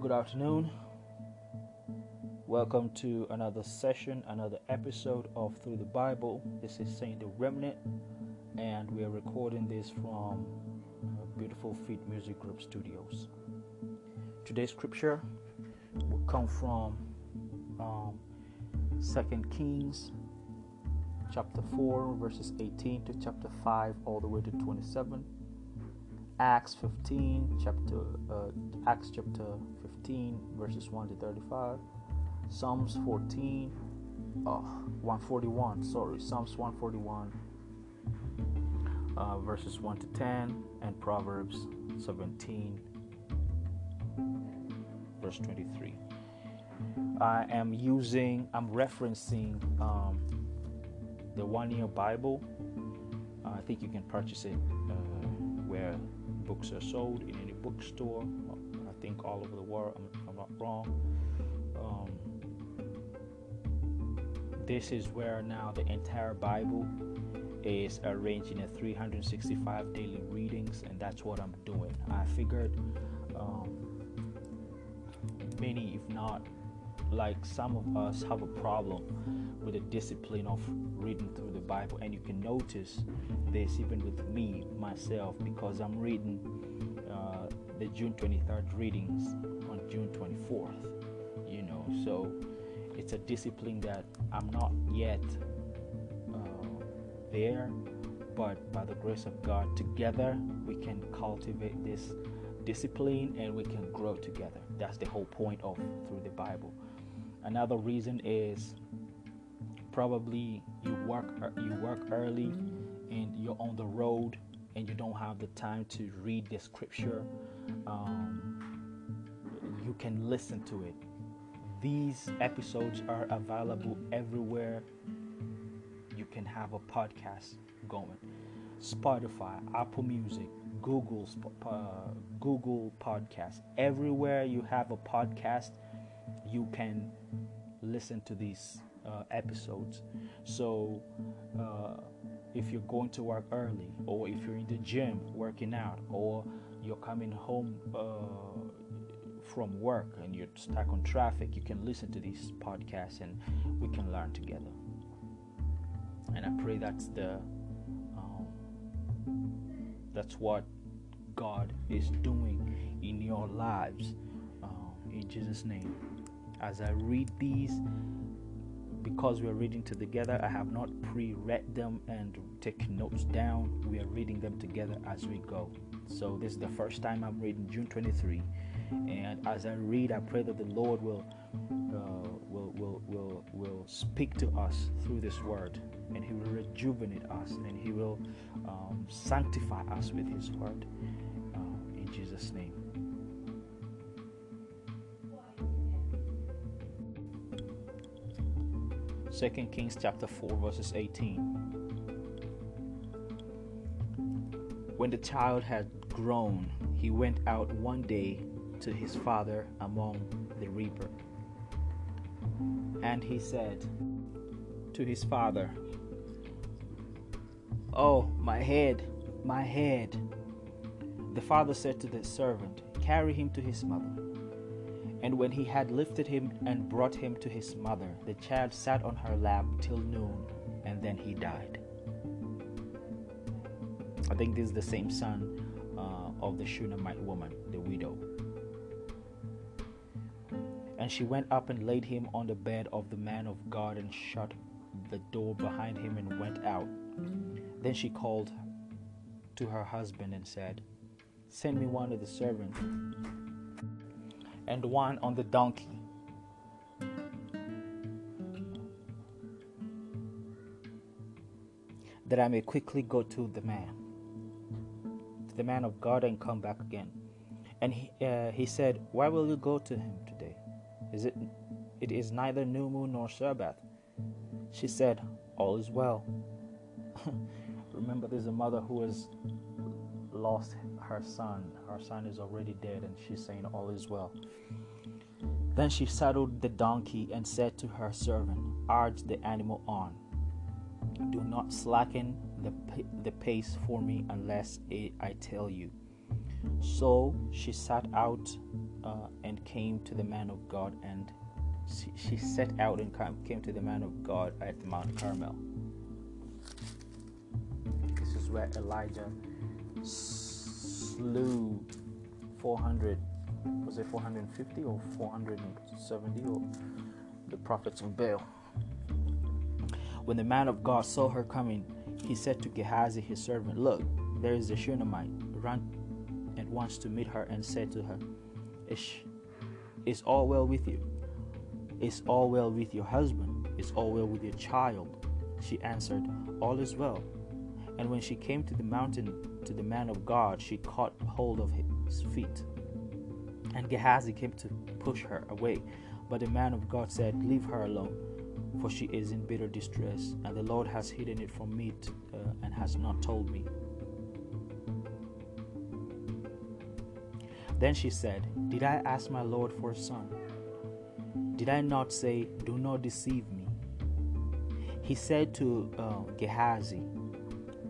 Good afternoon. Welcome to another session, another episode of Through the Bible. This is Saint the Remnant, and we are recording this from uh, Beautiful Feet Music Group Studios. Today's scripture will come from um, 2 Kings chapter 4, verses 18 to chapter 5, all the way to 27. Acts 15, chapter uh, Acts chapter 15, verses 1 to 35. Psalms 14, oh, 141. Sorry, Psalms 141, uh, verses 1 to 10, and Proverbs 17, verse 23. I am using, I'm referencing um, the one year Bible. Uh, I think you can purchase it uh, where books are sold in any bookstore. I all over the world, if I'm not wrong. Um, this is where now the entire Bible is arranged in a 365 daily readings, and that's what I'm doing. I figured um, many, if not like some of us have a problem with the discipline of reading through the Bible, and you can notice this even with me myself because I'm reading the June 23rd readings on June 24th. You know, so it's a discipline that I'm not yet uh, there, but by the grace of God, together we can cultivate this discipline and we can grow together. That's the whole point of through the Bible. Another reason is probably you work you work early and you're on the road and you don't have the time to read the scripture. Um, you can listen to it. These episodes are available everywhere. You can have a podcast going. Spotify, Apple Music, Google, uh, Google Podcast. Everywhere you have a podcast, you can listen to these uh, episodes. So, uh, if you're going to work early, or if you're in the gym working out, or you're coming home uh, from work and you're stuck on traffic, you can listen to these podcasts and we can learn together. And I pray that's the um, that's what God is doing in your lives. Um, in Jesus' name as I read these, because we are reading together, I have not pre read them and taken notes down. We are reading them together as we go. So, this is the first time I'm reading June 23. And as I read, I pray that the Lord will, uh, will, will, will, will speak to us through this word. And He will rejuvenate us and He will um, sanctify us with His word. Uh, in Jesus' name. 2 Kings chapter 4 verses 18. When the child had grown, he went out one day to his father among the reaper. And he said to his father, Oh, my head, my head. The father said to the servant, Carry him to his mother. And when he had lifted him and brought him to his mother, the child sat on her lap till noon, and then he died. I think this is the same son of the Shunammite woman, the widow. And she went up and laid him on the bed of the man of God and shut the door behind him and went out. Then she called to her husband and said, Send me one of the servants and one on the donkey. That I may quickly go to the man, the man of God, and come back again. And he, uh, he said, Why will you go to him today? Is it? It is neither new moon nor Sabbath. She said, All is well. Remember, there's a mother who has lost her son. Her son is already dead, and she's saying, All is well. Then she saddled the donkey and said to her servant, Urge the animal on. Not slacken the, the pace for me unless I tell you. So she sat out uh, and came to the man of God, and she, she set out and came to the man of God at Mount Carmel. This is where Elijah slew 400 was it 450 or 470 or the prophets of Baal. When the man of God saw her coming, he said to Gehazi his servant, Look, there is a Shunammite, run at once to meet her, and said to her, Ish, is all well with you? Is all well with your husband? Is all well with your child? She answered, All is well. And when she came to the mountain to the man of God, she caught hold of his feet. And Gehazi came to push her away. But the man of God said, Leave her alone, for she is in bitter distress, and the Lord has hidden it from me uh, and has not told me. Then she said, Did I ask my Lord for a son? Did I not say, Do not deceive me? He said to uh, Gehazi,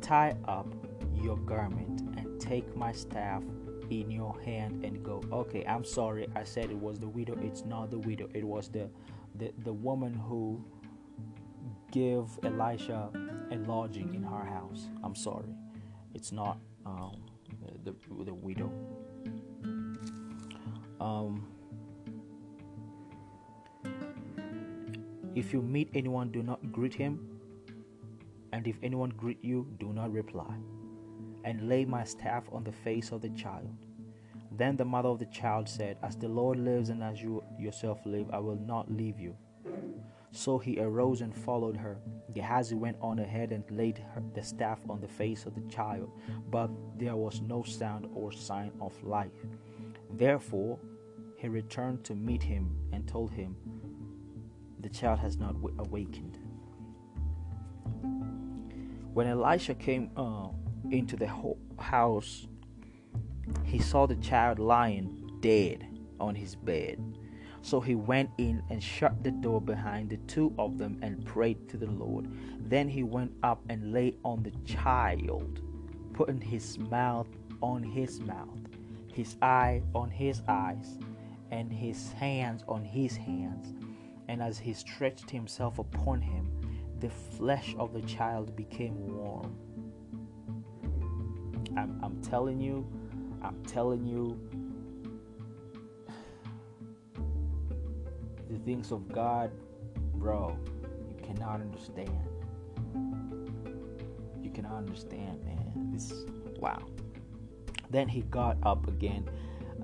Tie up your garment and take my staff in your hand and go. Okay, I'm sorry. I said it was the widow. It's not the widow. It was the the, the woman who gave Elisha a lodging in her house. I'm sorry. It's not um, the, the widow. Um, if you meet anyone, do not greet him. And if anyone greet you, do not reply and lay my staff on the face of the child. Then the mother of the child said, As the Lord lives and as you yourself live, I will not leave you. So he arose and followed her. Gehazi went on ahead and laid her, the staff on the face of the child, but there was no sound or sign of life. Therefore he returned to meet him and told him, The child has not awakened. When Elisha came uh, into the house, he saw the child lying dead on his bed. So he went in and shut the door behind the two of them and prayed to the Lord. Then he went up and lay on the child, putting his mouth on his mouth, his eye on his eyes, and his hands on his hands. And as he stretched himself upon him, the flesh of the child became warm. I'm, I'm telling you, I'm telling you, the things of God, bro, you cannot understand. You cannot understand, man. This, wow. Then he got up again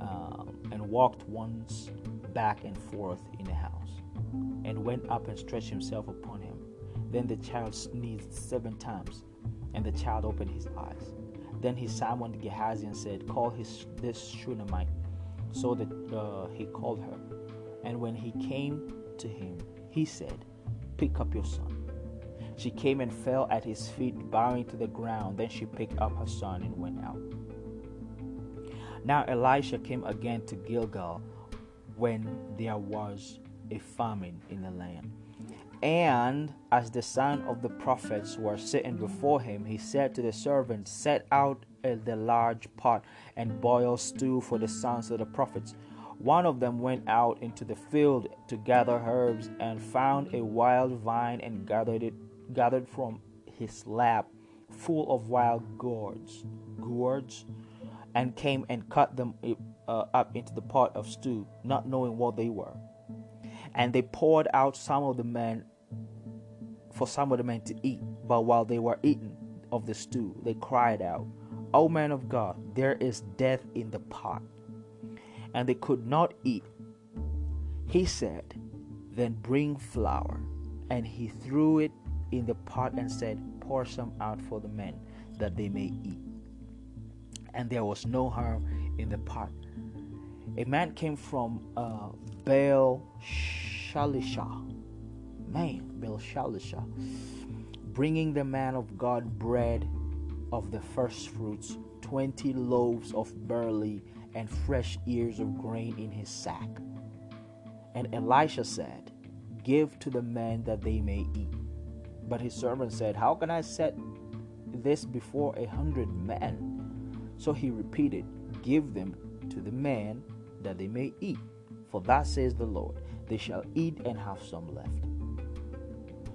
um, and walked once back and forth in the house, and went up and stretched himself upon him. Then the child sneezed seven times, and the child opened his eyes. Then he summoned Gehazi and said, Call his, this Shunammite. So that uh, he called her. And when he came to him, he said, Pick up your son. She came and fell at his feet, bowing to the ground. Then she picked up her son and went out. Now Elisha came again to Gilgal when there was a famine in the land. And as the son of the prophets were sitting before him, he said to the servant, Set out uh, the large pot and boil stew for the sons of the prophets. One of them went out into the field to gather herbs and found a wild vine and gathered it gathered from his lap full of wild gourds gourds and came and cut them uh, up into the pot of stew not knowing what they were and they poured out some of the men for some of the men to eat. But while they were eating of the stew, they cried out, O man of God, there is death in the pot. And they could not eat. He said, Then bring flour. And he threw it in the pot and said, Pour some out for the men, that they may eat. And there was no harm in the pot. A man came from uh, Baal Shalisha man, Belshazzar, bringing the man of God bread of the first fruits, twenty loaves of barley, and fresh ears of grain in his sack. And Elisha said, Give to the men that they may eat. But his servant said, How can I set this before a hundred men? So he repeated, Give them to the men that they may eat. For thus says the Lord, they shall eat and have some left.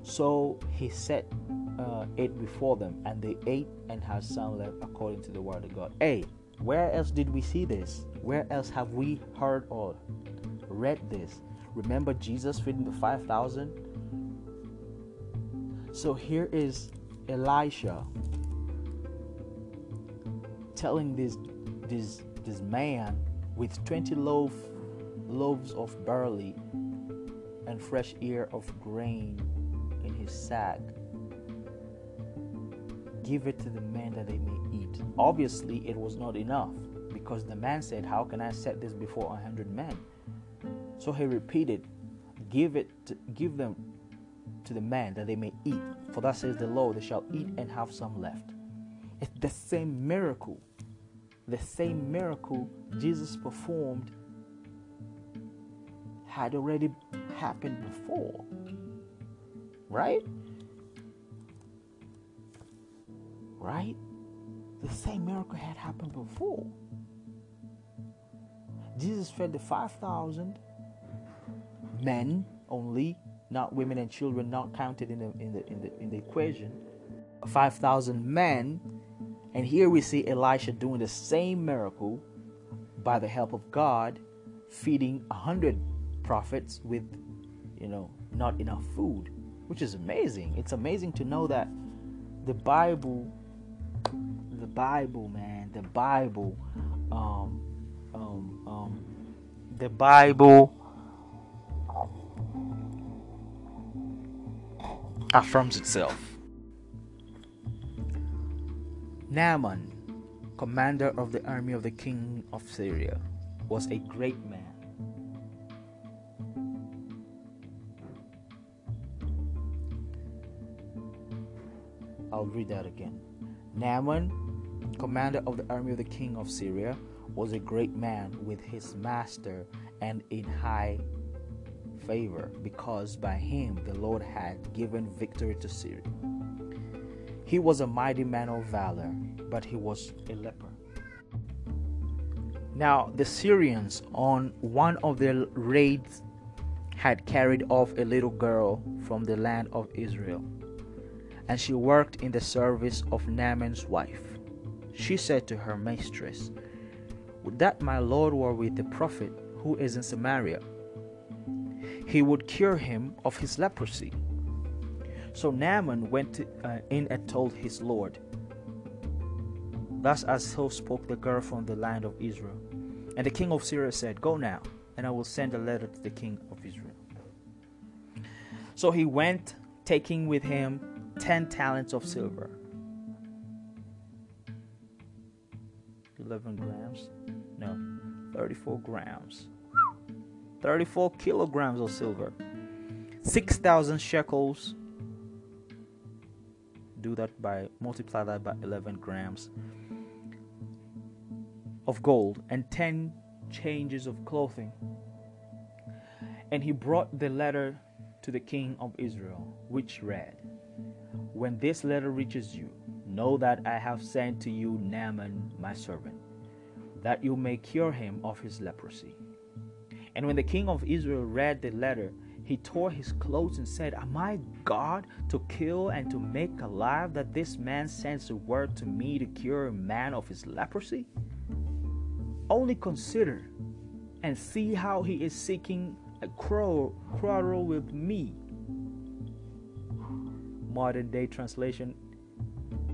So he set uh, it before them, and they ate and had some left according to the word of God. Hey, where else did we see this? Where else have we heard or read this? Remember Jesus feeding the 5,000? So here is Elisha telling this this this man with 20 loaf, loaves of barley and fresh ear of grain in his sack give it to the men that they may eat obviously it was not enough because the man said how can i set this before a hundred men so he repeated give it to, give them to the man that they may eat for thus says the lord they shall eat and have some left it's the same miracle the same miracle Jesus performed had already happened before. Right? Right? The same miracle had happened before. Jesus fed the 5,000 men only, not women and children, not counted in the, in the, in the, in the equation. 5,000 men and here we see Elisha doing the same miracle by the help of God, feeding a hundred prophets with, you know, not enough food, which is amazing. It's amazing to know that the Bible, the Bible, man, the Bible, um, um, um, the Bible affirms itself. Naaman, commander of the army of the king of Syria, was a great man. I'll read that again. Naaman, commander of the army of the king of Syria, was a great man with his master and in high favor, because by him the Lord had given victory to Syria. He was a mighty man of valor, but he was a leper. Now, the Syrians, on one of their raids, had carried off a little girl from the land of Israel, and she worked in the service of Naaman's wife. She said to her mistress, Would that my Lord were with the prophet who is in Samaria! He would cure him of his leprosy. So Naaman went uh, in and told his Lord. Thus as so spoke the girl from the land of Israel. And the king of Syria said, Go now, and I will send a letter to the king of Israel. So he went, taking with him ten talents of silver. 11 grams? No, 34 grams. 34 kilograms of silver. 6,000 shekels do that by multiply that by 11 grams of gold and 10 changes of clothing and he brought the letter to the king of Israel which read when this letter reaches you know that I have sent to you Naaman my servant that you may cure him of his leprosy and when the king of Israel read the letter he tore his clothes and said, Am I God to kill and to make alive that this man sends a word to me to cure a man of his leprosy? Only consider and see how he is seeking a quarrel with me. Modern day translation,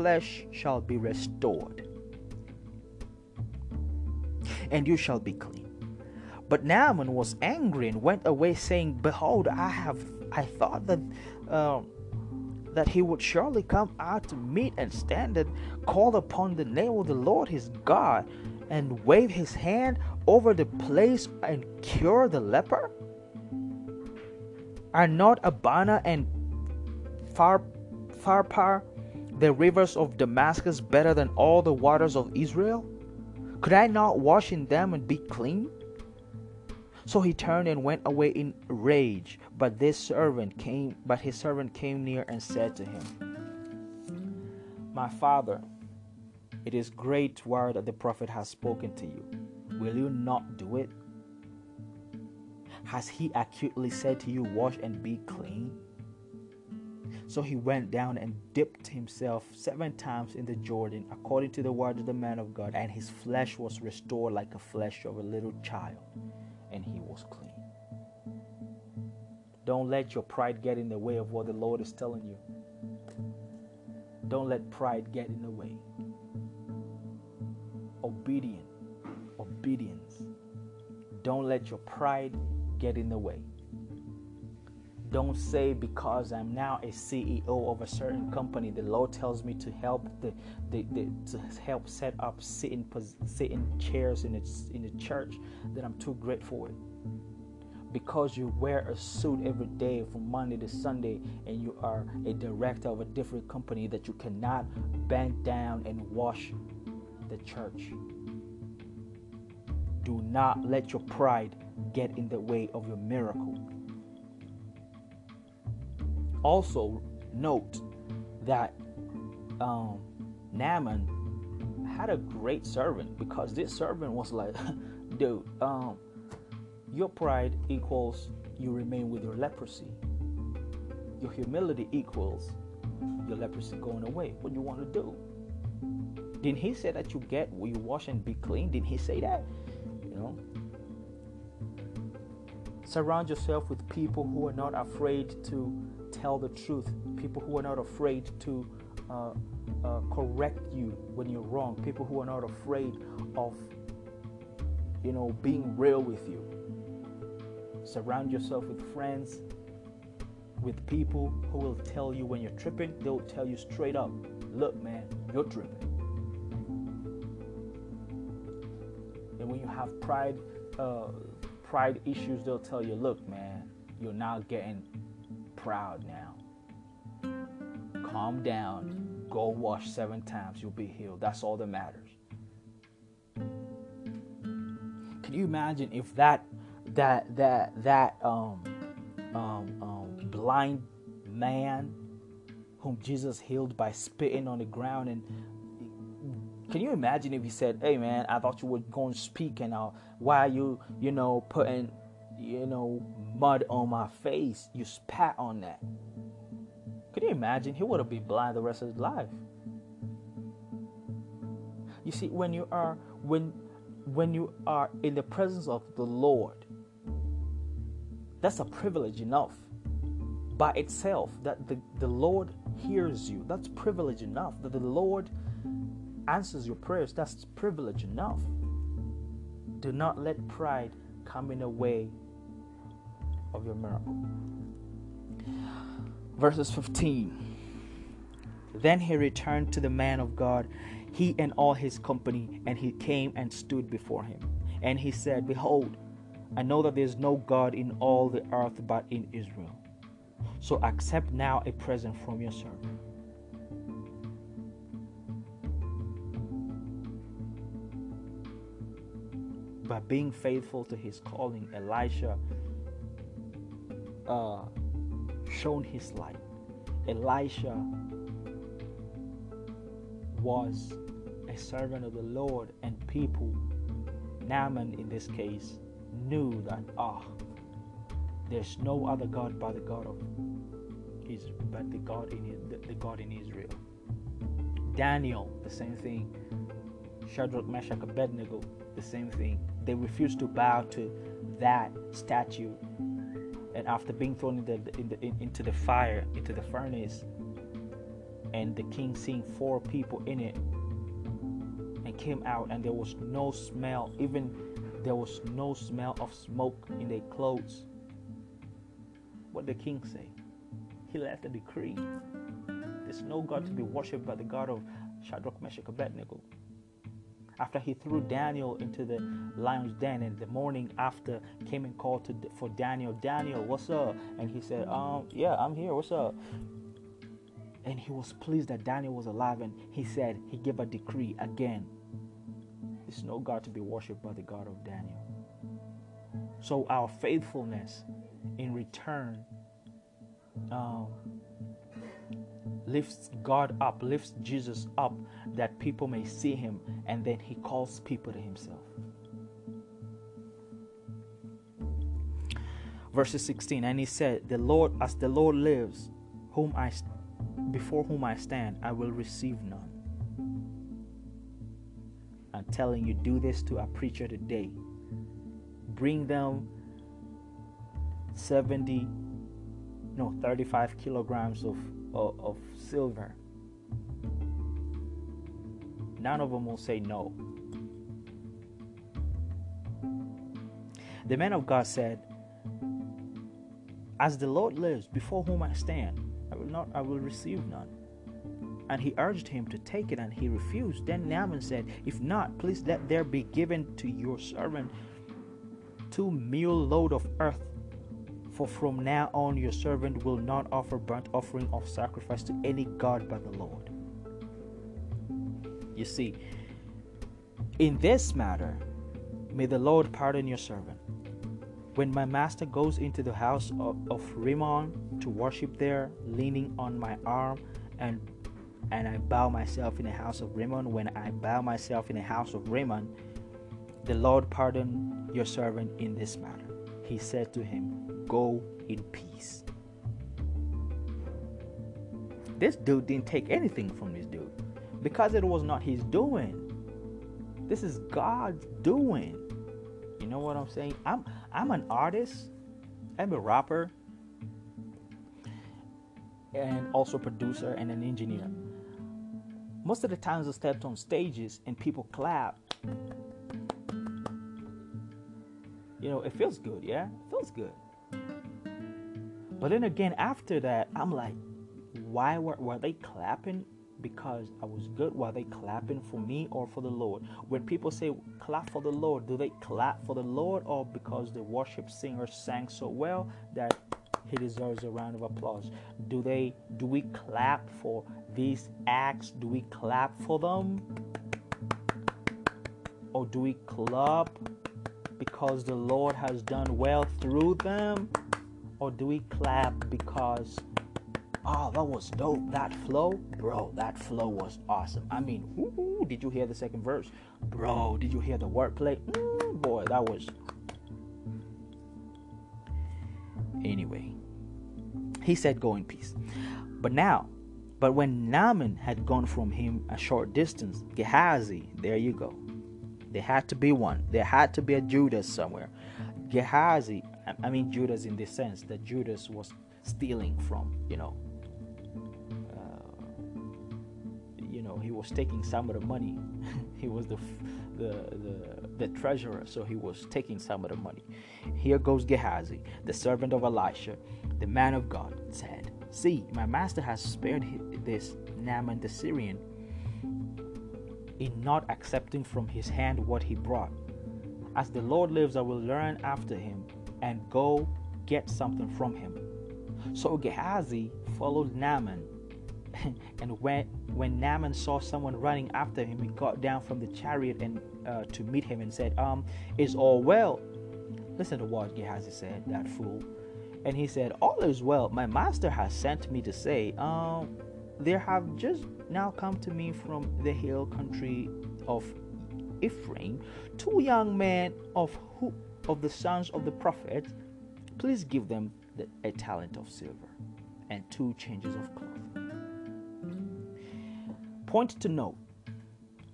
flesh shall be restored, and you shall be clean. But Naaman was angry and went away, saying, Behold, I have I thought that uh, that he would surely come out to meet and stand and call upon the name of the Lord his God and wave his hand over the place and cure the leper? Are not Abana and Far Pharpar, the rivers of Damascus, better than all the waters of Israel? Could I not wash in them and be clean? So he turned and went away in rage. But this servant came, but his servant came near and said to him, My father, it is great word that the prophet has spoken to you. Will you not do it? Has he acutely said to you, Wash and be clean? So he went down and dipped himself seven times in the Jordan, according to the word of the man of God, and his flesh was restored like the flesh of a little child, and he was clean. Don't let your pride get in the way of what the Lord is telling you. Don't let pride get in the way. Obedient, obedience. Don't let your pride get in the way. Don't say because I'm now a CEO of a certain company, the Lord tells me to help the, the, the to help set up sitting sitting chairs in its in the church that I'm too great for it. Because you wear a suit every day from Monday to Sunday and you are a director of a different company that you cannot bend down and wash the church. Do not let your pride get in the way of your miracle. Also, note that um, Naaman had a great servant because this servant was like, dude, um, your pride equals you remain with your leprosy. Your humility equals your leprosy going away. What do you want to do? Didn't he say that you get, you wash and be clean? Didn't he say that? You know, Surround yourself with people who are not afraid to tell the truth, people who are not afraid to uh, uh, correct you when you're wrong, people who are not afraid of, you know, being real with you. Surround yourself with friends, with people who will tell you when you're tripping, they'll tell you straight up, look, man, you're tripping. And when you have pride, uh, pride issues, they'll tell you, look, man, you're now getting proud now. Calm down. Go wash seven times. You'll be healed. That's all that matters. Can you imagine if that that that that um um, um blind man whom Jesus healed by spitting on the ground and can you imagine if he said, "Hey man, I thought you were going to speak and uh, why are you, you know, putting, you know, mud on my face. You spat on that. Could you imagine? He would have been blind the rest of his life. You see, when you are when when you are in the presence of the Lord, that's a privilege enough by itself that the, the Lord hears you. That's privilege enough. That the Lord answers your prayers. That's privilege enough. Do not let pride come in the way of your miracle. Verses 15 Then he returned to the man of God, he and all his company, and he came and stood before him. And he said, Behold, I know that there is no God in all the earth but in Israel. So accept now a present from your servant. by being faithful to his calling, Elisha uh, shone his light. Elisha was a servant of the Lord, and people, Naaman in this case, knew that ah, there's no other God but the God of Israel, but the God in the, the God in Israel. Daniel, the same thing. Shadrach, Meshach, Abednego, the same thing. They refused to bow to that statue. And after being thrown in the, in the, in, into the fire, into the furnace, and the king seeing four people in it, and came out, and there was no smell, even there was no smell of smoke in their clothes. What did the king say? He left a decree. There's no God to be worshipped but the God of Shadrach, Meshach, Abednego. After he threw Daniel into the lion's den, and the morning after came and called to, for Daniel, Daniel, what's up? And he said, um, yeah, I'm here. What's up? And he was pleased that Daniel was alive, and he said he gave a decree again. There's no God to be worshipped but the God of Daniel. So our faithfulness in return um, lifts God up, lifts Jesus up, that people may see him, and then he calls people to himself. Verses 16, and he said, The Lord, as the Lord lives, whom I before whom I stand, I will receive none. I'm telling you, do this to a preacher today. Bring them 70, no, 35 kilograms of of, of silver, none of them will say no. The man of God said, As the Lord lives, before whom I stand, I will not I will receive none. And he urged him to take it, and he refused. Then Naaman said, If not, please let there be given to your servant two mule load of earth for from now on your servant will not offer burnt offering of sacrifice to any God but the Lord. You see, in this matter, may the Lord pardon your servant. When my master goes into the house of, of Rimmon to worship there, leaning on my arm, and and I bow myself in the house of Rimmon, when I bow myself in the house of Rimmon, the Lord pardon your servant in this matter. He said to him, go in peace. This dude didn't take anything from this dude because it was not his doing. This is God's doing. You know what I'm saying? I'm I'm an artist. I'm a rapper and also producer and an engineer. Most of the times I stepped on stages and people clap. You know, it feels good, yeah? It feels good. But then again, after that, I'm like, why were, were they clapping because I was good? Were they clapping for me or for the Lord? When people say clap for the Lord, do they clap for the Lord or because the worship singer sang so well that he deserves a round of applause? Do they do we clap for these acts? Do we clap for them? Or do we clap because the Lord has done well through them? Or do we clap because oh that was dope that flow? Bro that flow was awesome. I mean whoo, did you hear the second verse? Bro did you hear the wordplay? Mm, boy that was anyway he said go in peace. But now but when naaman had gone from him a short distance gehazi there you go. There had to be one. There had to be a judas somewhere. Gehazi I mean Judas in the sense that Judas was stealing from, you know, uh, you know, he was taking some of the money. he was the, the the the treasurer, so he was taking some of the money. Here goes Gehazi, the servant of Elisha, the man of God, said, "See, my master has spared this Naaman the Syrian." In not accepting from his hand what he brought. As the Lord lives, I will learn after him and go get something from him. So Gehazi followed Naaman. and when, when Naaman saw someone running after him, he got down from the chariot and uh, to meet him and said, Um, is all well? Listen to what Gehazi said, that fool. And he said, All is well. My master has sent me to say, Um, there have just now come to me from the hill country of Ephraim two young men of of the sons of the prophet, please give them the, a talent of silver and two changes of cloth. Point to note,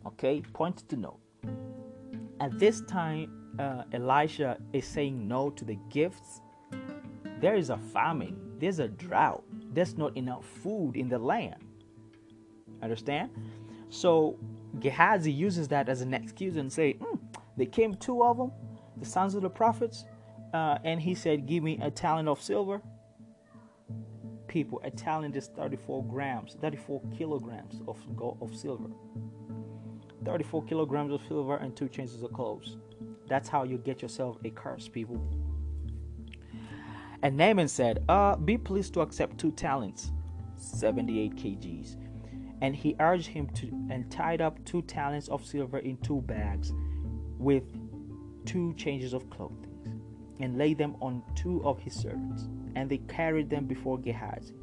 okay? Point to note. At this time, uh, is saying no to the gifts. There is a famine, there's a drought, there's not enough food in the land. Understand? So Gehazi uses that as an excuse and say, mm, "They came two of them the sons of the prophets, uh, and he said, Give me a talent of silver. People, a talent is 34 grams, 34 kilograms of gold, of silver. 34 kilograms of silver and two changes of clothes. That's how you get yourself a curse, people. And Naaman said, uh, Be pleased to accept two talents, 78 kgs. And he urged him to and tied up two talents of silver in two bags with two changes of clothing and laid them on two of his servants. And they carried them before Gehazi.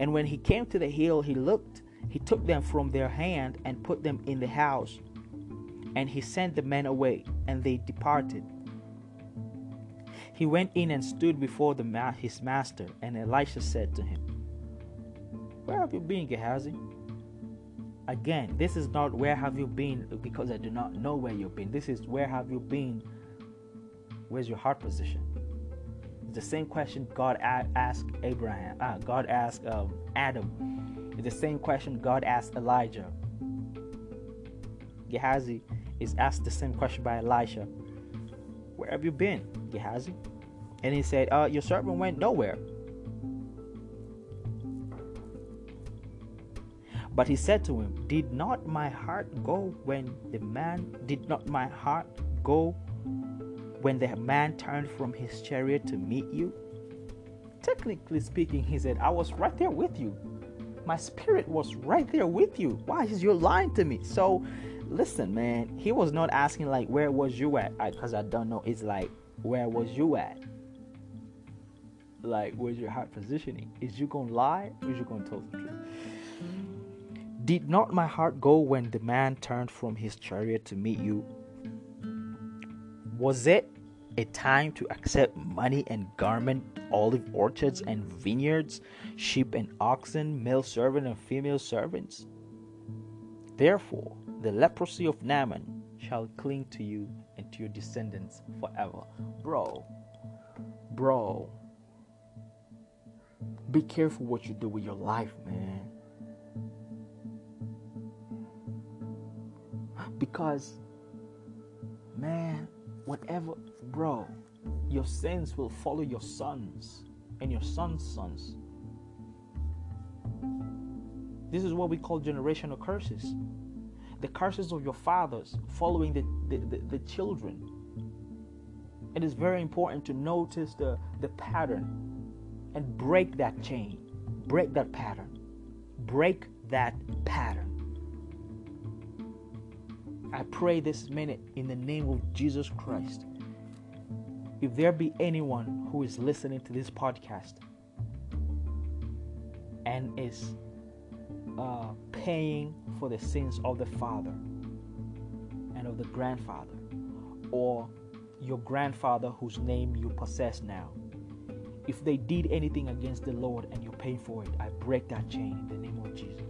And when he came to the hill, he looked, he took them from their hand and put them in the house. And he sent the men away, and they departed. He went in and stood before ma- his master, and Elisha said to him, Where have you been, Gehazi? Again, this is not where have you been because I do not know where you've been. This is where have you been? Where's your heart position? It's the same question God asked Abraham. Uh, God asked um, Adam. It's the same question God asked Elijah. Gehazi is asked the same question by Elisha. Where have you been, Gehazi? And he said, uh, Your servant went nowhere. But he said to him, Did not my heart go when the man, did not my heart go when the man turned from his chariot to meet you? Technically speaking, he said, I was right there with you. My spirit was right there with you. Why is you lying to me? So, listen, man, he was not asking, like, where was you at? Because I, I don't know. It's like, where was you at? Like, where's your heart positioning? Is you gonna lie or is you gonna tell the truth? Did not my heart go when the man turned from his chariot to meet you? Was it a time to accept money and garment, olive orchards and vineyards, sheep and oxen, male servant and female servants? Therefore, the leprosy of Naaman shall cling to you and to your descendants forever. Bro, bro, be careful what you do with your life, man. Because, man, whatever, bro, your sins will follow your sons and your sons' sons. This is what we call generational curses. The curses of your fathers following the, the, the, the children. It is very important to notice the, the pattern and break that chain, break that pattern, break that pattern. I pray this minute in the name of Jesus Christ. If there be anyone who is listening to this podcast and is uh, paying for the sins of the father and of the grandfather, or your grandfather whose name you possess now, if they did anything against the Lord and you pay for it, I break that chain in the name of Jesus.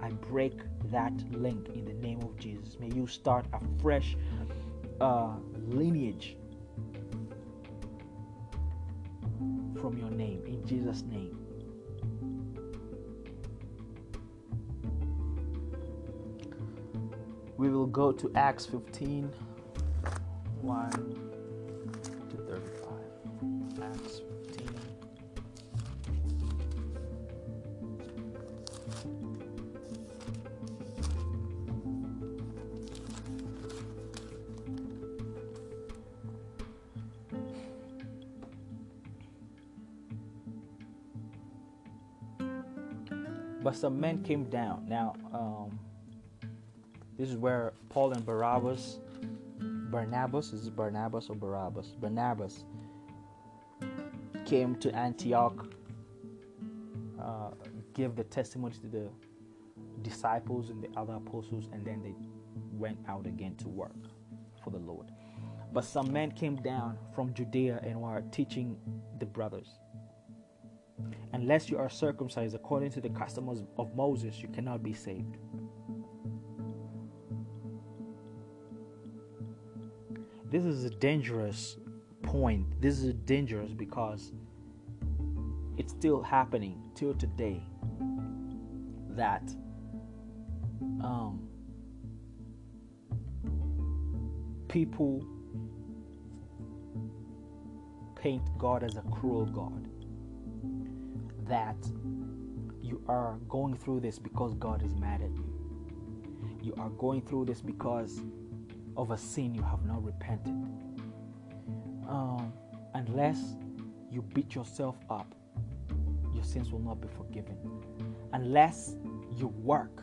I break that link in the name of Jesus. May you start a fresh uh, lineage from your name in Jesus' name. We will go to Acts 15 1 some men came down. Now, um, this is where Paul and Barabbas, Barnabas, is Barnabas or Barabbas? Barnabas came to Antioch, uh, give the testimony to the disciples and the other apostles, and then they went out again to work for the Lord. But some men came down from Judea and were teaching the brothers Unless you are circumcised according to the customs of Moses, you cannot be saved. This is a dangerous point. This is dangerous because it's still happening till today that um, people paint God as a cruel God that you are going through this because God is mad at you. you are going through this because of a sin you have not repented. Um, unless you beat yourself up, your sins will not be forgiven. Unless you work,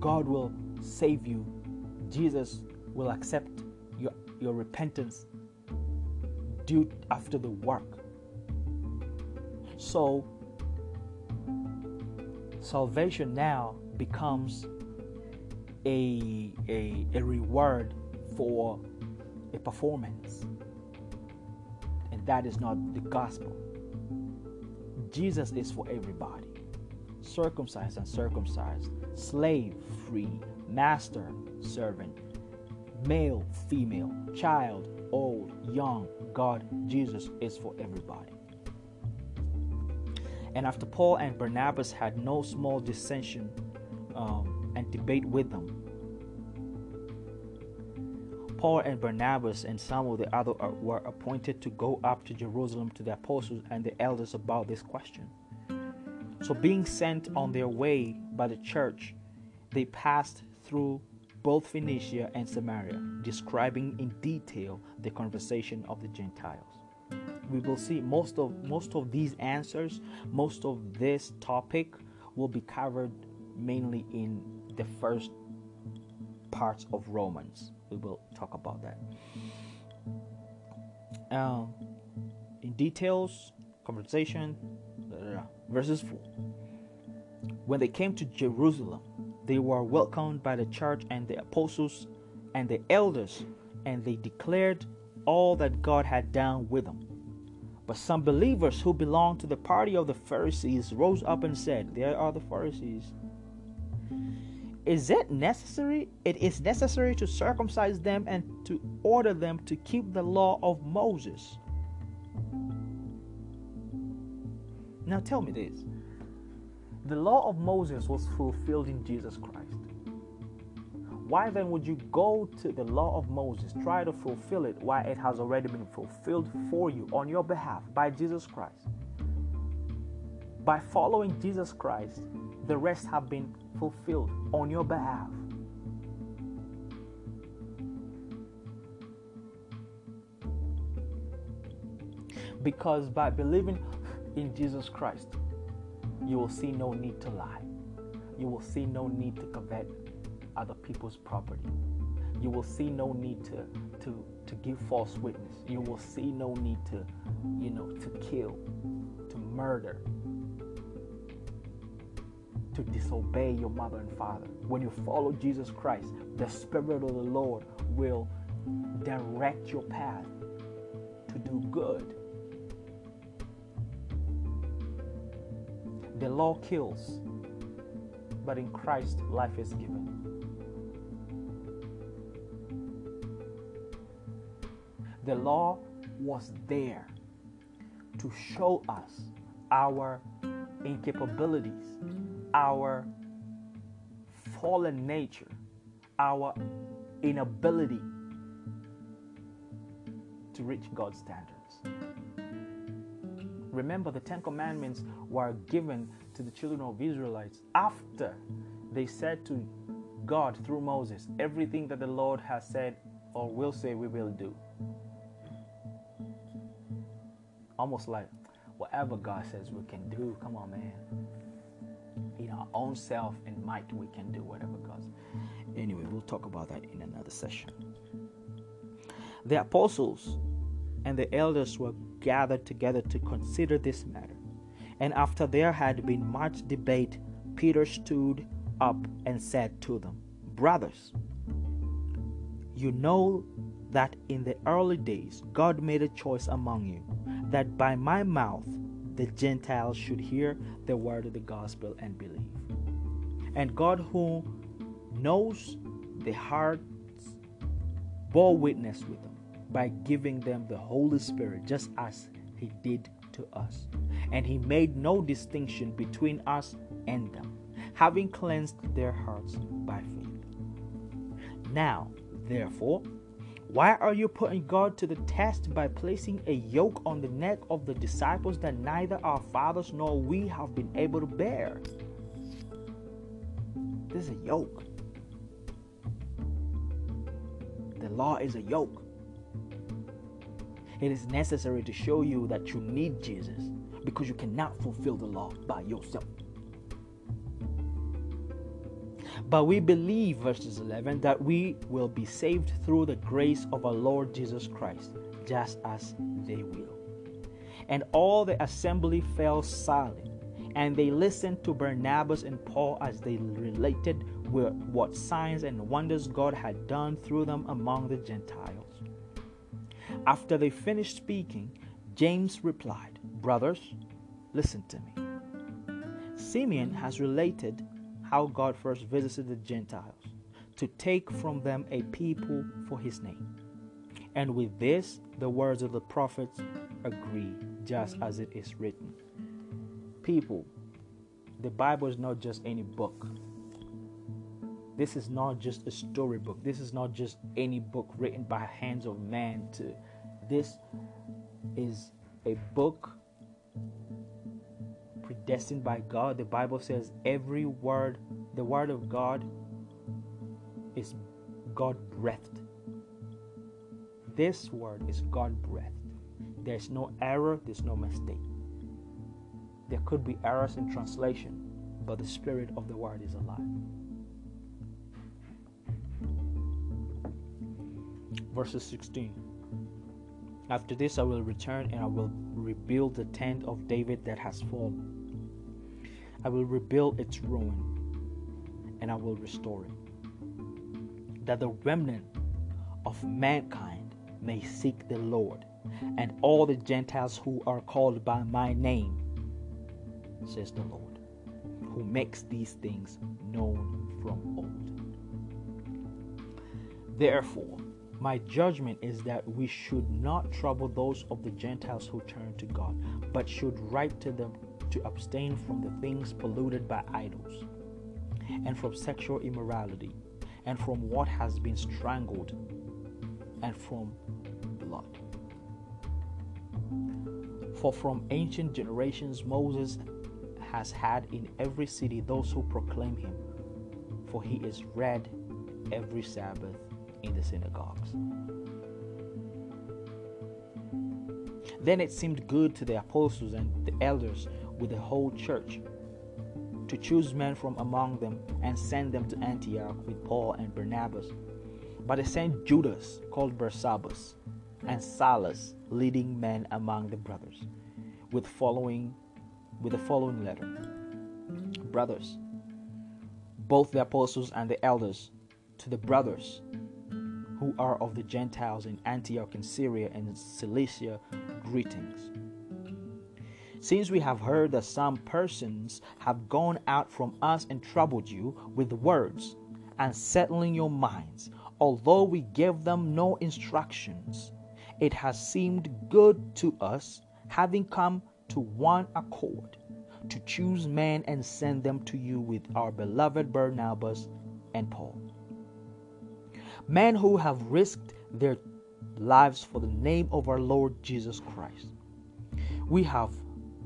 God will save you. Jesus will accept your, your repentance due after the work. So, salvation now becomes a, a, a reward for a performance. And that is not the gospel. Jesus is for everybody circumcised and circumcised, slave, free, master, servant, male, female, child, old, young. God, Jesus is for everybody. And after Paul and Barnabas had no small dissension um, and debate with them, Paul and Barnabas and some of the other were appointed to go up to Jerusalem to the apostles and the elders about this question. So, being sent on their way by the church, they passed through both Phoenicia and Samaria, describing in detail the conversation of the Gentiles we will see. Most of most of these answers most of this topic will be covered mainly in the first parts of romans. We will talk about that. Um, in details conversation verses 4 when they came to jerusalem they were welcomed by the church and the apostles and the elders and they declared all that god had done with them but some believers who belonged to the party of the Pharisees rose up and said, There are the Pharisees. Is it necessary? It is necessary to circumcise them and to order them to keep the law of Moses. Now tell me this. The law of Moses was fulfilled in Jesus Christ. Why then would you go to the law of Moses, try to fulfill it while it has already been fulfilled for you on your behalf by Jesus Christ? By following Jesus Christ, the rest have been fulfilled on your behalf. Because by believing in Jesus Christ, you will see no need to lie. You will see no need to covet other people's property. You will see no need to, to, to give false witness. You will see no need to, you know, to kill, to murder, to disobey your mother and father. When you follow Jesus Christ, the Spirit of the Lord will direct your path to do good. The law kills, but in Christ, life is given. The law was there to show us our incapabilities, our fallen nature, our inability to reach God's standards. Remember, the Ten Commandments were given to the children of Israelites after they said to God through Moses, Everything that the Lord has said or will say, we will do. Almost like whatever God says we can do. Come on, man. In our own self and might, we can do whatever God. Anyway, we'll talk about that in another session. The apostles and the elders were gathered together to consider this matter. And after there had been much debate, Peter stood up and said to them, Brothers, you know that in the early days God made a choice among you that by my mouth the Gentiles should hear the word of the gospel and believe. And God, who knows the hearts, bore witness with them by giving them the Holy Spirit, just as He did to us. And He made no distinction between us and them, having cleansed their hearts by faith. Now, therefore, why are you putting God to the test by placing a yoke on the neck of the disciples that neither our fathers nor we have been able to bear? This is a yoke. The law is a yoke. It is necessary to show you that you need Jesus because you cannot fulfill the law by yourself. But we believe, verses 11, that we will be saved through the grace of our Lord Jesus Christ, just as they will. And all the assembly fell silent, and they listened to Barnabas and Paul as they related what signs and wonders God had done through them among the Gentiles. After they finished speaking, James replied, Brothers, listen to me. Simeon has related how God first visited the Gentiles to take from them a people for his name. And with this, the words of the prophets agree, just as it is written. People, the Bible is not just any book. This is not just a storybook. This is not just any book written by hands of man to this is a book predestined by God. The Bible says every word, the word of God is God breathed. This word is God breathed. There's no error, there's no mistake. There could be errors in translation, but the spirit of the word is alive. Verses 16. After this, I will return and I will rebuild the tent of David that has fallen. I will rebuild its ruin and I will restore it. That the remnant of mankind may seek the Lord and all the Gentiles who are called by my name, says the Lord, who makes these things known from old. Therefore, my judgment is that we should not trouble those of the Gentiles who turn to God, but should write to them to abstain from the things polluted by idols, and from sexual immorality, and from what has been strangled, and from blood. For from ancient generations Moses has had in every city those who proclaim him, for he is read every Sabbath in the synagogues. Then it seemed good to the apostles and the elders with the whole church to choose men from among them and send them to Antioch with Paul and Barnabas. But they sent Judas, called Barsabbas, and Silas, leading men among the brothers, with following with the following letter. Brothers, both the apostles and the elders, to the brothers who are of the Gentiles in Antioch and Syria and Cilicia, greetings. Since we have heard that some persons have gone out from us and troubled you with words, and settling your minds, although we gave them no instructions, it has seemed good to us, having come to one accord, to choose men and send them to you with our beloved Barnabas and Paul men who have risked their lives for the name of our Lord Jesus Christ. We have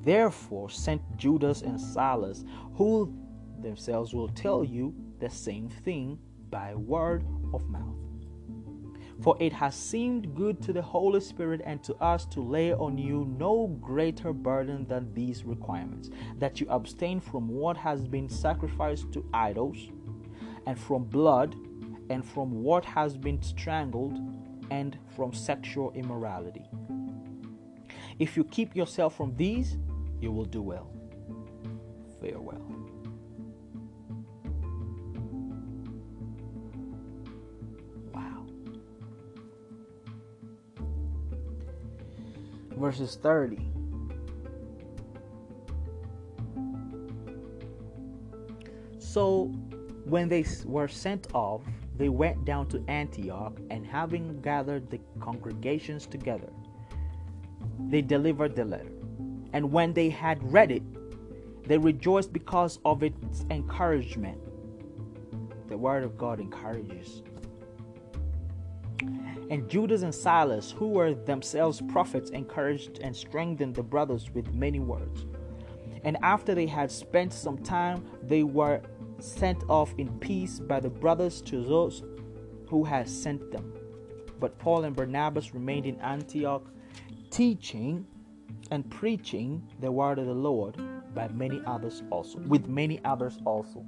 therefore sent Judas and Silas, who themselves will tell you the same thing by word of mouth. For it has seemed good to the Holy Spirit and to us to lay on you no greater burden than these requirements that you abstain from what has been sacrificed to idols, and from blood, and from what has been strangled, and from sexual immorality. If you keep yourself from these, you will do well. Farewell. Wow. Verses 30. So, when they were sent off, they went down to Antioch, and having gathered the congregations together, they delivered the letter. And when they had read it, they rejoiced because of its encouragement. The word of God encourages. And Judas and Silas, who were themselves prophets, encouraged and strengthened the brothers with many words. And after they had spent some time, they were sent off in peace by the brothers to those who had sent them. But Paul and Barnabas remained in Antioch, teaching and preaching the word of the Lord by many others also, with many others also.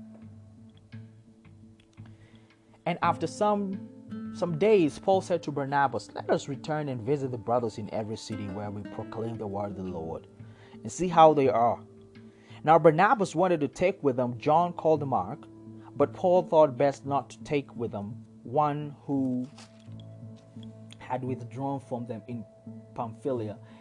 And after some some days, Paul said to Barnabas, Let us return and visit the brothers in every city where we proclaim the word of the Lord, and see how they are. Now Barnabas wanted to take with them John called Mark, but Paul thought best not to take with them one who had withdrawn from them in Pamphylia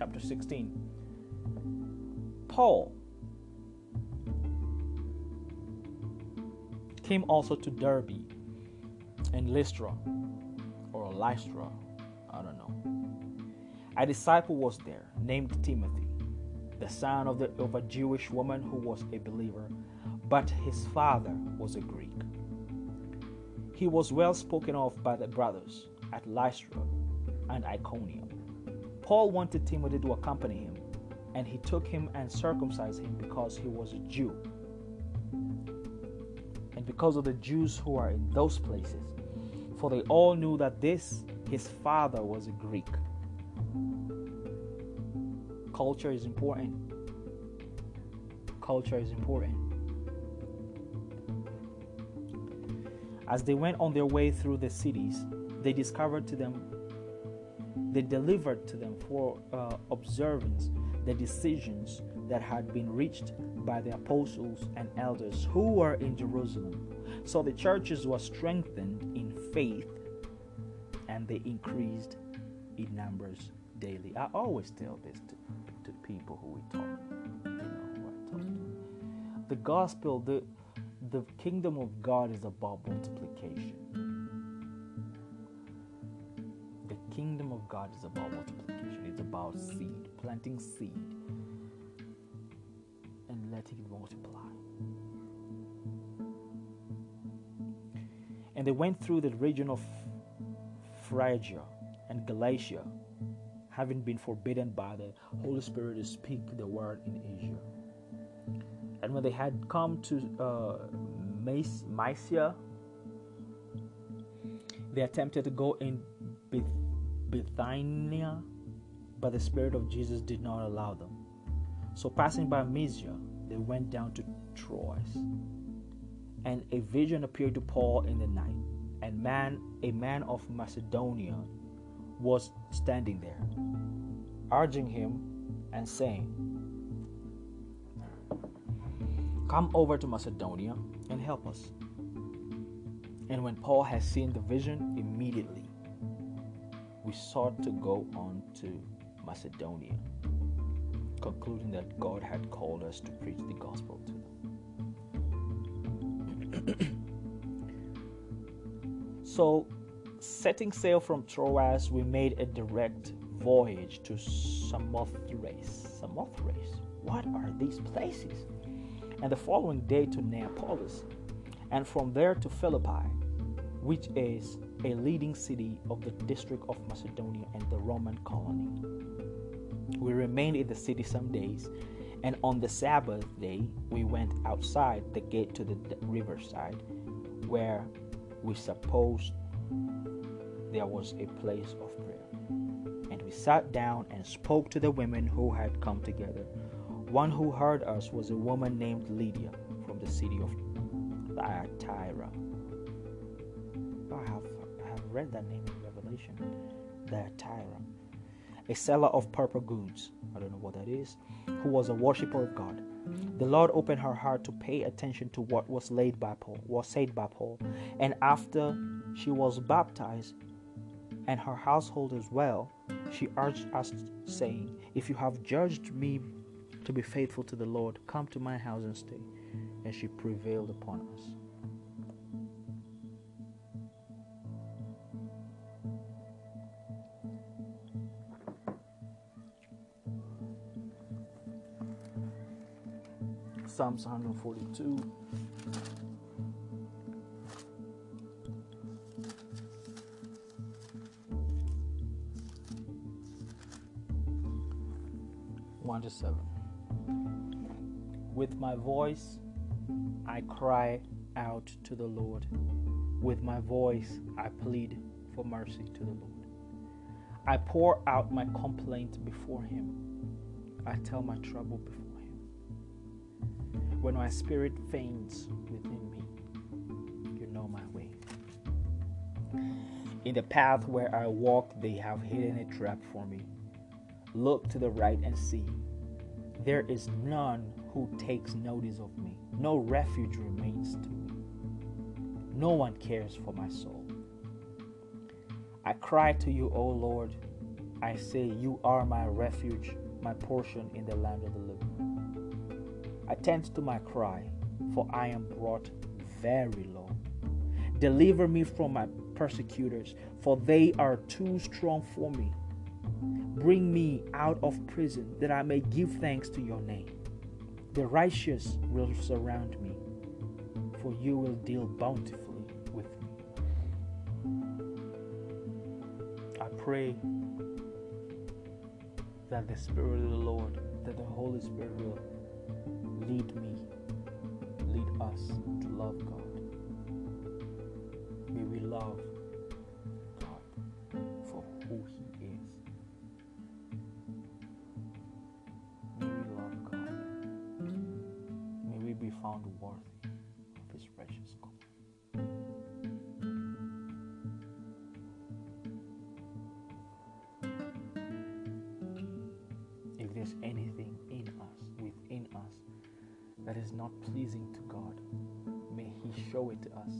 Chapter 16. Paul came also to Derbe and Lystra, or Lystra, I don't know. A disciple was there named Timothy, the son of, the, of a Jewish woman who was a believer, but his father was a Greek. He was well spoken of by the brothers at Lystra and Iconium Paul wanted Timothy to accompany him, and he took him and circumcised him because he was a Jew. And because of the Jews who are in those places, for they all knew that this, his father, was a Greek. Culture is important. Culture is important. As they went on their way through the cities, they discovered to them they delivered to them for uh, observance the decisions that had been reached by the apostles and elders who were in Jerusalem. So the churches were strengthened in faith and they increased in numbers daily. I always tell this to, to people who we talk, you know, who talk to. The gospel, the the kingdom of God is about multiplication. Kingdom of God is about multiplication. It's about seed, planting seed and letting it multiply. And they went through the region of Phrygia and Galatia, having been forbidden by the Holy Spirit to speak the word in Asia. And when they had come to uh, Mysia, they attempted to go in Bithynia, but the Spirit of Jesus did not allow them. So, passing by Mysia, they went down to Troas. And a vision appeared to Paul in the night, and man, a man of Macedonia was standing there, urging him and saying, Come over to Macedonia and help us. And when Paul had seen the vision, immediately we sought to go on to Macedonia, concluding that God had called us to preach the gospel to them. so, setting sail from Troas, we made a direct voyage to Samothrace. Samothrace? What are these places? And the following day to Neapolis, and from there to Philippi, which is a leading city of the district of Macedonia and the Roman colony. We remained in the city some days, and on the Sabbath day, we went outside the gate to the riverside, where we supposed there was a place of prayer. And we sat down and spoke to the women who had come together. One who heard us was a woman named Lydia from the city of Thyatira. I have read that name in Revelation. Thyatira, a seller of purple goods. I don't know what that is. Who was a worshiper of God. The Lord opened her heart to pay attention to what was laid by Paul, was said by Paul, and after she was baptized, and her household as well, she urged us, saying, If you have judged me to be faithful to the Lord, come to my house and stay. And she prevailed upon us. Psalms 142. One to seven. With my voice, I cry out to the Lord. With my voice, I plead for mercy to the Lord. I pour out my complaint before Him. I tell my trouble before. When my spirit faints within me, you know my way. In the path where I walk, they have hidden a trap for me. Look to the right and see. There is none who takes notice of me. No refuge remains to me. No one cares for my soul. I cry to you, O Lord. I say, You are my refuge, my portion in the land of the living. Attend to my cry, for I am brought very low. Deliver me from my persecutors, for they are too strong for me. Bring me out of prison, that I may give thanks to your name. The righteous will surround me, for you will deal bountifully with me. I pray that the Spirit of the Lord, that the Holy Spirit will lead me, lead us to love God. May we love God for who He is. May we love God. May we be found worthy. Not pleasing to God, may He show it to us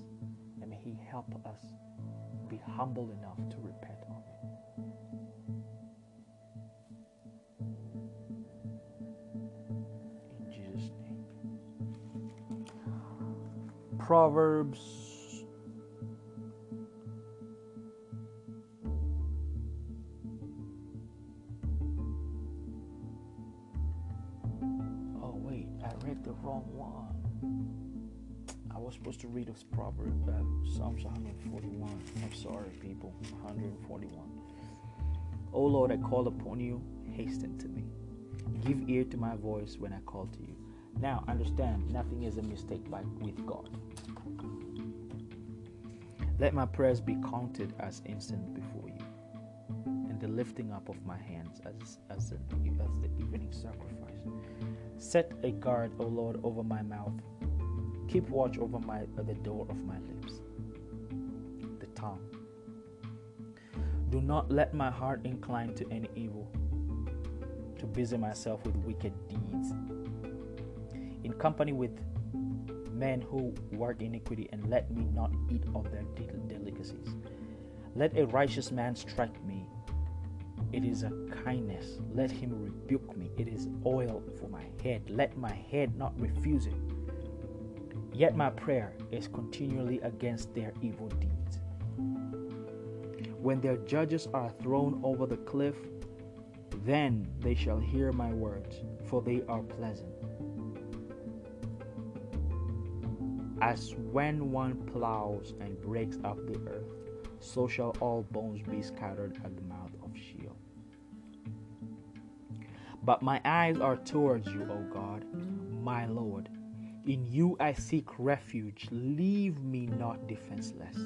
and may He help us be humble enough to repent of it. In Jesus' name. Proverbs supposed to read a proverb, uh, Psalms 141. I'm sorry, people. 141. Oh Lord, I call upon you, hasten to me. Give ear to my voice when I call to you. Now, understand, nothing is a mistake by, with God. Let my prayers be counted as instant before the lifting up of my hands as, as, as the evening sacrifice. Set a guard, O Lord, over my mouth Keep watch over my the door of my lips, the tongue. Do not let my heart incline to any evil, to busy myself with wicked deeds. In company with men who work iniquity, and let me not eat of their delicacies. Let a righteous man strike me. It is a kindness. Let him rebuke me. It is oil for my head. Let my head not refuse it. Yet my prayer is continually against their evil deeds. When their judges are thrown over the cliff, then they shall hear my words, for they are pleasant. As when one plows and breaks up the earth, so shall all bones be scattered at But my eyes are towards you, O God, my Lord. In you I seek refuge. Leave me not defenseless.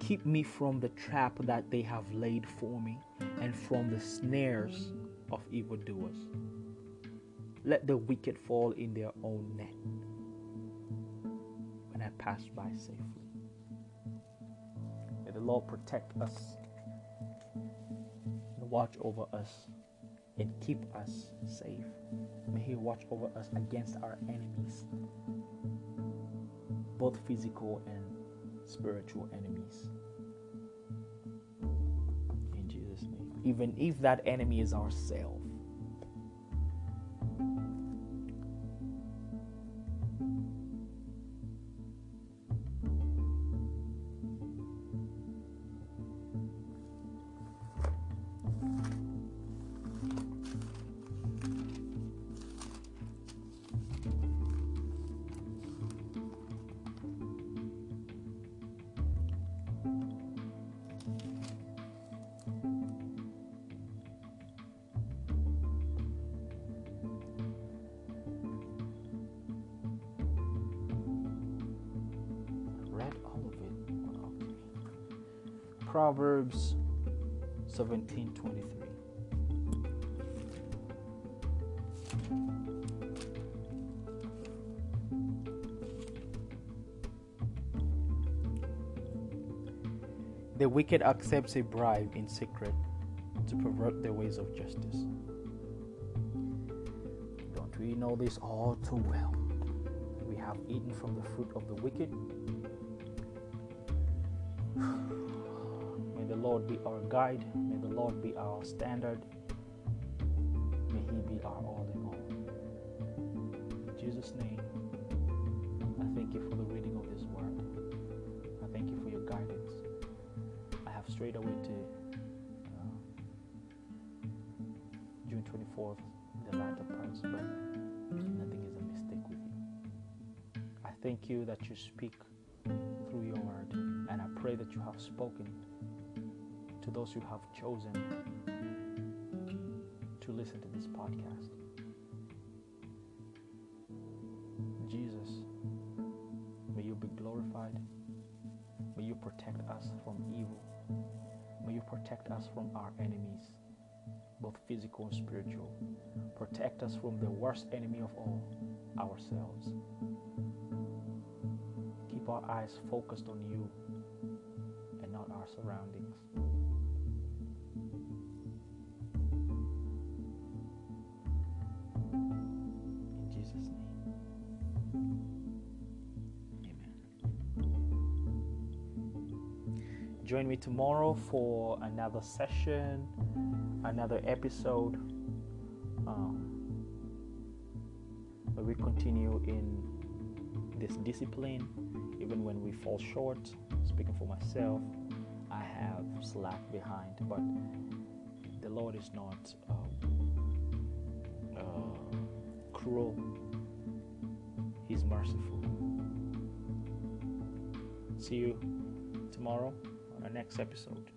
Keep me from the trap that they have laid for me and from the snares of evildoers. Let the wicked fall in their own net when I pass by safely. May the Lord protect us and watch over us and keep us safe. May He watch over us against our enemies, both physical and spiritual enemies. In Jesus' name. Even if that enemy is ourselves. Wicked accepts a bribe in secret to pervert the ways of justice. Don't we know this all too well? We have eaten from the fruit of the wicked. May the Lord be our guide. May the Lord be our standard. Strayed away to uh, June 24th, the latter parts, but nothing is a mistake with you. I thank you that you speak through your word, and I pray that you have spoken to those who have chosen to listen to this podcast. Jesus, may you be glorified. May you protect us from evil. Protect us from our enemies, both physical and spiritual. Protect us from the worst enemy of all, ourselves. Keep our eyes focused on you and not our surroundings. Join me tomorrow for another session, another episode. Um, where we continue in this discipline, even when we fall short. Speaking for myself, I have slacked behind, but the Lord is not uh, uh, cruel, He's merciful. See you tomorrow our next episode.